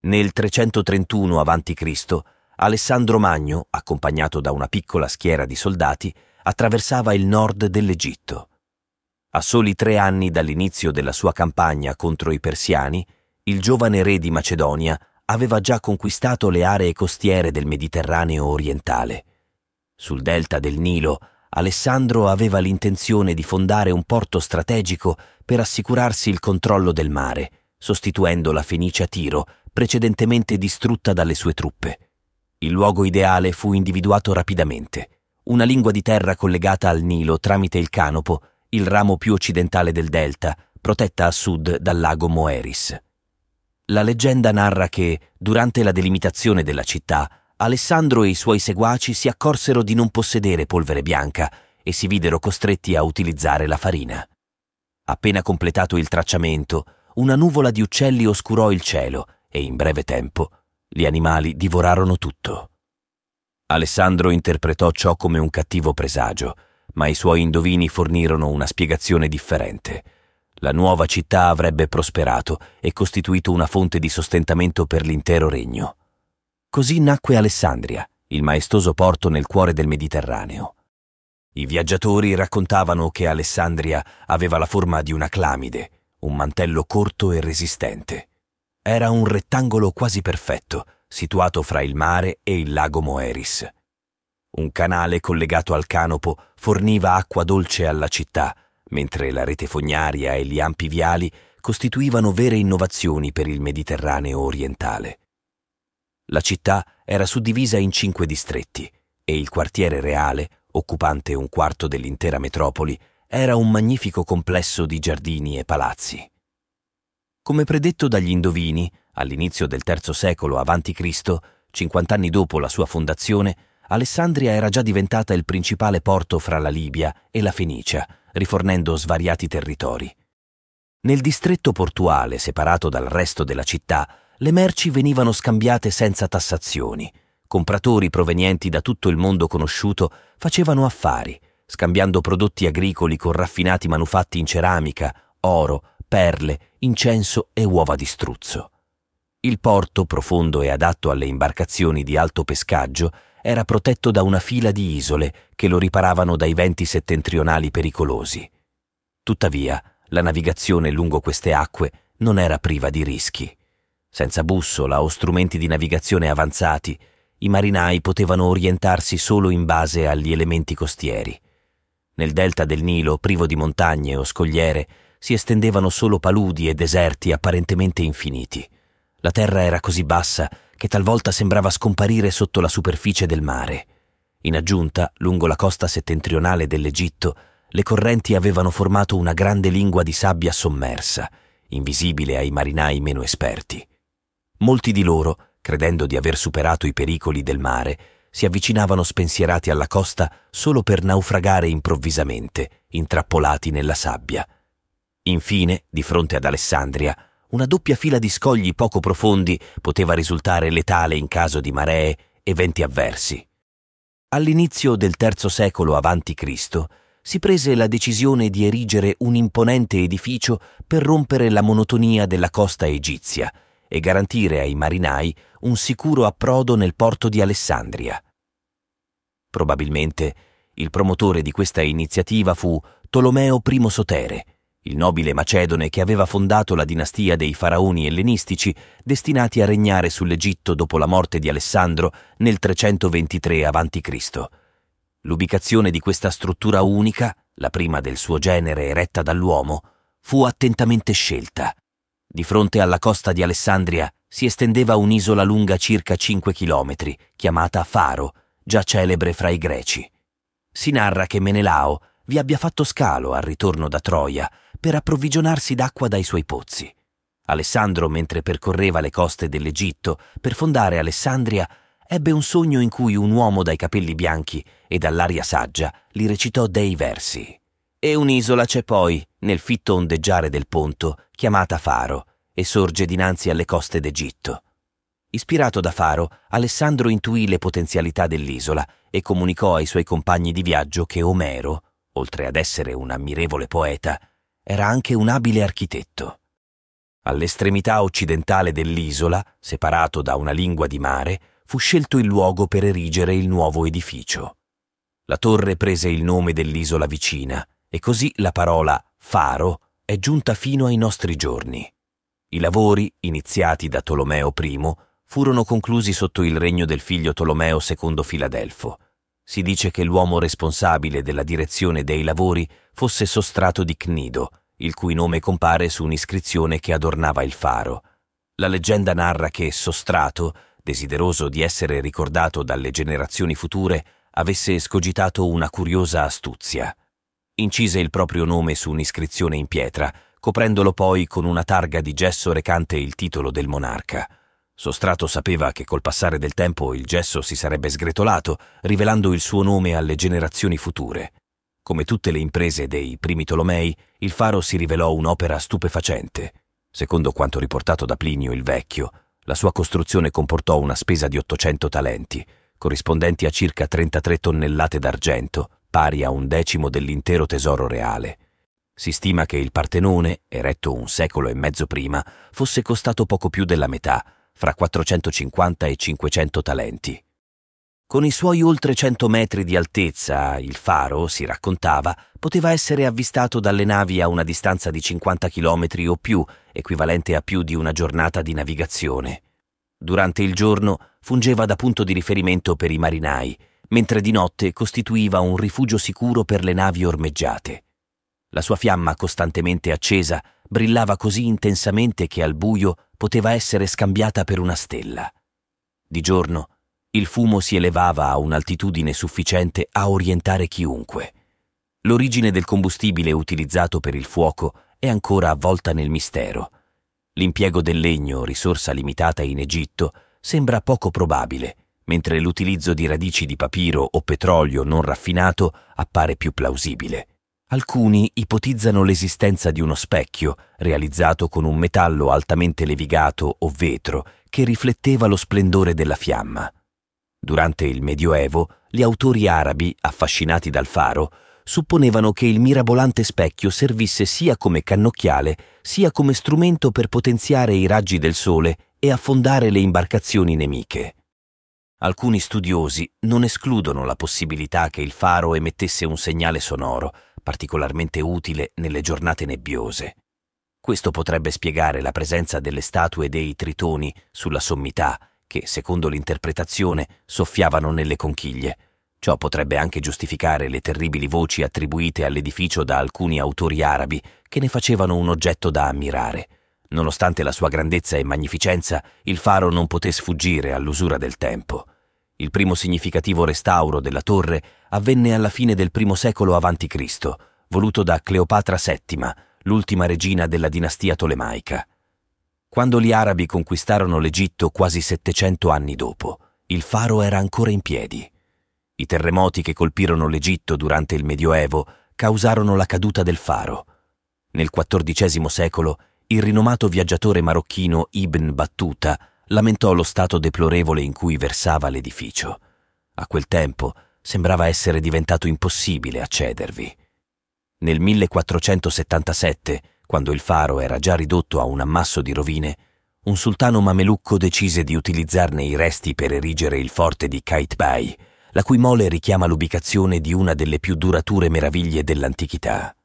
Nel 331 a.C., Alessandro Magno, accompagnato da una piccola schiera di soldati, attraversava il nord dell'Egitto. A soli tre anni dall'inizio della sua campagna contro i persiani, il giovane re di Macedonia aveva già conquistato le aree costiere del Mediterraneo orientale. Sul delta del Nilo, Alessandro aveva l'intenzione di fondare un porto strategico per assicurarsi il controllo del mare, sostituendo la Fenicia Tiro, precedentemente distrutta dalle sue truppe. Il luogo ideale fu individuato rapidamente, una lingua di terra collegata al Nilo tramite il Canopo, il ramo più occidentale del delta, protetta a sud dal lago Moeris. La leggenda narra che, durante la delimitazione della città, Alessandro e i suoi seguaci si accorsero di non possedere polvere bianca e si videro costretti a utilizzare la farina. Appena completato il tracciamento, una nuvola di uccelli oscurò il cielo e in breve tempo gli animali divorarono tutto. Alessandro interpretò ciò come un cattivo presagio, ma i suoi indovini fornirono una spiegazione differente. La nuova città avrebbe prosperato e costituito una fonte di sostentamento per l'intero regno. Così nacque Alessandria, il maestoso porto nel cuore del Mediterraneo. I viaggiatori raccontavano che Alessandria aveva la forma di una clamide, un mantello corto e resistente. Era un rettangolo quasi perfetto, situato fra il mare e il lago Moeris. Un canale collegato al canopo forniva acqua dolce alla città, mentre la rete fognaria e gli ampi viali costituivano vere innovazioni per il Mediterraneo orientale. La città era suddivisa in cinque distretti e il quartiere reale, occupante un quarto dell'intera metropoli, era un magnifico complesso di giardini e palazzi. Come predetto dagli Indovini, all'inizio del III secolo a.C., 50 anni dopo la sua fondazione, Alessandria era già diventata il principale porto fra la Libia e la Fenicia, rifornendo svariati territori. Nel distretto portuale, separato dal resto della città, le merci venivano scambiate senza tassazioni. Compratori provenienti da tutto il mondo conosciuto facevano affari, scambiando prodotti agricoli con raffinati manufatti in ceramica, oro, perle, incenso e uova di struzzo. Il porto, profondo e adatto alle imbarcazioni di alto pescaggio, era protetto da una fila di isole che lo riparavano dai venti settentrionali pericolosi. Tuttavia, la navigazione lungo queste acque non era priva di rischi. Senza bussola o strumenti di navigazione avanzati, i marinai potevano orientarsi solo in base agli elementi costieri. Nel delta del Nilo, privo di montagne o scogliere, si estendevano solo paludi e deserti apparentemente infiniti. La terra era così bassa che talvolta sembrava scomparire sotto la superficie del mare. In aggiunta, lungo la costa settentrionale dell'Egitto, le correnti avevano formato una grande lingua di sabbia sommersa, invisibile ai marinai meno esperti. Molti di loro, credendo di aver superato i pericoli del mare, si avvicinavano spensierati alla costa solo per naufragare improvvisamente, intrappolati nella sabbia. Infine, di fronte ad Alessandria, una doppia fila di scogli poco profondi poteva risultare letale in caso di maree e venti avversi. All'inizio del III secolo a.C. si prese la decisione di erigere un imponente edificio per rompere la monotonia della costa egizia, e garantire ai marinai un sicuro approdo nel porto di Alessandria. Probabilmente il promotore di questa iniziativa fu Tolomeo I Sotere, il nobile macedone che aveva fondato la dinastia dei faraoni ellenistici destinati a regnare sull'Egitto dopo la morte di Alessandro nel 323 a.C. L'ubicazione di questa struttura unica, la prima del suo genere eretta dall'uomo, fu attentamente scelta. Di fronte alla costa di Alessandria si estendeva un'isola lunga circa 5 chilometri, chiamata Faro, già celebre fra i greci. Si narra che Menelao vi abbia fatto scalo al ritorno da Troia per approvvigionarsi d'acqua dai suoi pozzi. Alessandro, mentre percorreva le coste dell'Egitto per fondare Alessandria, ebbe un sogno in cui un uomo dai capelli bianchi e dall'aria saggia gli recitò dei versi. E un'isola c'è poi, nel fitto ondeggiare del ponto, chiamata Faro, e sorge dinanzi alle coste d'Egitto. Ispirato da Faro, Alessandro intuì le potenzialità dell'isola e comunicò ai suoi compagni di viaggio che Omero, oltre ad essere un ammirevole poeta, era anche un abile architetto. All'estremità occidentale dell'isola, separato da una lingua di mare, fu scelto il luogo per erigere il nuovo edificio. La torre prese il nome dell'isola vicina e così la parola faro è giunta fino ai nostri giorni. I lavori, iniziati da Tolomeo I, furono conclusi sotto il regno del figlio Tolomeo II Filadelfo. Si dice che l'uomo responsabile della direzione dei lavori fosse Sostrato di Cnido, il cui nome compare su un'iscrizione che adornava il faro. La leggenda narra che Sostrato, desideroso di essere ricordato dalle generazioni future, avesse escogitato una curiosa astuzia. Incise il proprio nome su un'iscrizione in pietra, coprendolo poi con una targa di gesso recante il titolo del monarca. Sostrato sapeva che col passare del tempo il gesso si sarebbe sgretolato, rivelando il suo nome alle generazioni future. Come tutte le imprese dei primi Tolomei, il faro si rivelò un'opera stupefacente. Secondo quanto riportato da Plinio il Vecchio, la sua costruzione comportò una spesa di 800 talenti, corrispondenti a circa 33 tonnellate d'argento, pari a un decimo dell'intero tesoro reale. Si stima che il Partenone, eretto un secolo e mezzo prima, fosse costato poco più della metà, fra 450 e 500 talenti. Con i suoi oltre 100 metri di altezza, il faro, si raccontava, poteva essere avvistato dalle navi a una distanza di 50 km o più, equivalente a più di una giornata di navigazione. Durante il giorno fungeva da punto di riferimento per i marinai, mentre di notte costituiva un rifugio sicuro per le navi ormeggiate. La sua fiamma costantemente accesa brillava così intensamente che al buio poteva essere scambiata per una stella. Di giorno il fumo si elevava a un'altitudine sufficiente a orientare chiunque. L'origine del combustibile utilizzato per il fuoco è ancora avvolta nel mistero. L'impiego del legno, risorsa limitata in Egitto, sembra poco probabile, mentre l'utilizzo di radici di papiro o petrolio non raffinato appare più plausibile. Alcuni ipotizzano l'esistenza di uno specchio, realizzato con un metallo altamente levigato o vetro, che rifletteva lo splendore della fiamma. Durante il Medioevo, gli autori arabi, affascinati dal faro, supponevano che il mirabolante specchio servisse sia come cannocchiale, sia come strumento per potenziare i raggi del sole e affondare le imbarcazioni nemiche. Alcuni studiosi non escludono la possibilità che il faro emettesse un segnale sonoro, particolarmente utile nelle giornate nebbiose. Questo potrebbe spiegare la presenza delle statue dei tritoni sulla sommità, che, secondo l'interpretazione, soffiavano nelle conchiglie. Ciò potrebbe anche giustificare le terribili voci attribuite all'edificio da alcuni autori arabi che ne facevano un oggetto da ammirare. Nonostante la sua grandezza e magnificenza, il faro non poté sfuggire all'usura del tempo. Il primo significativo restauro della torre avvenne alla fine del primo secolo a.C., voluto da Cleopatra VII, l'ultima regina della dinastia tolemaica. Quando gli arabi conquistarono l'Egitto quasi 700 anni dopo, il faro era ancora in piedi. I terremoti che colpirono l'Egitto durante il Medioevo causarono la caduta del faro. Nel XIV secolo il rinomato viaggiatore marocchino Ibn Battuta lamentò lo stato deplorevole in cui versava l'edificio. A quel tempo sembrava essere diventato impossibile accedervi. Nel 1477, quando il faro era già ridotto a un ammasso di rovine, un sultano mamelucco decise di utilizzarne i resti per erigere il forte di Kait Bay, la cui mole richiama l'ubicazione di una delle più durature meraviglie dell'antichità.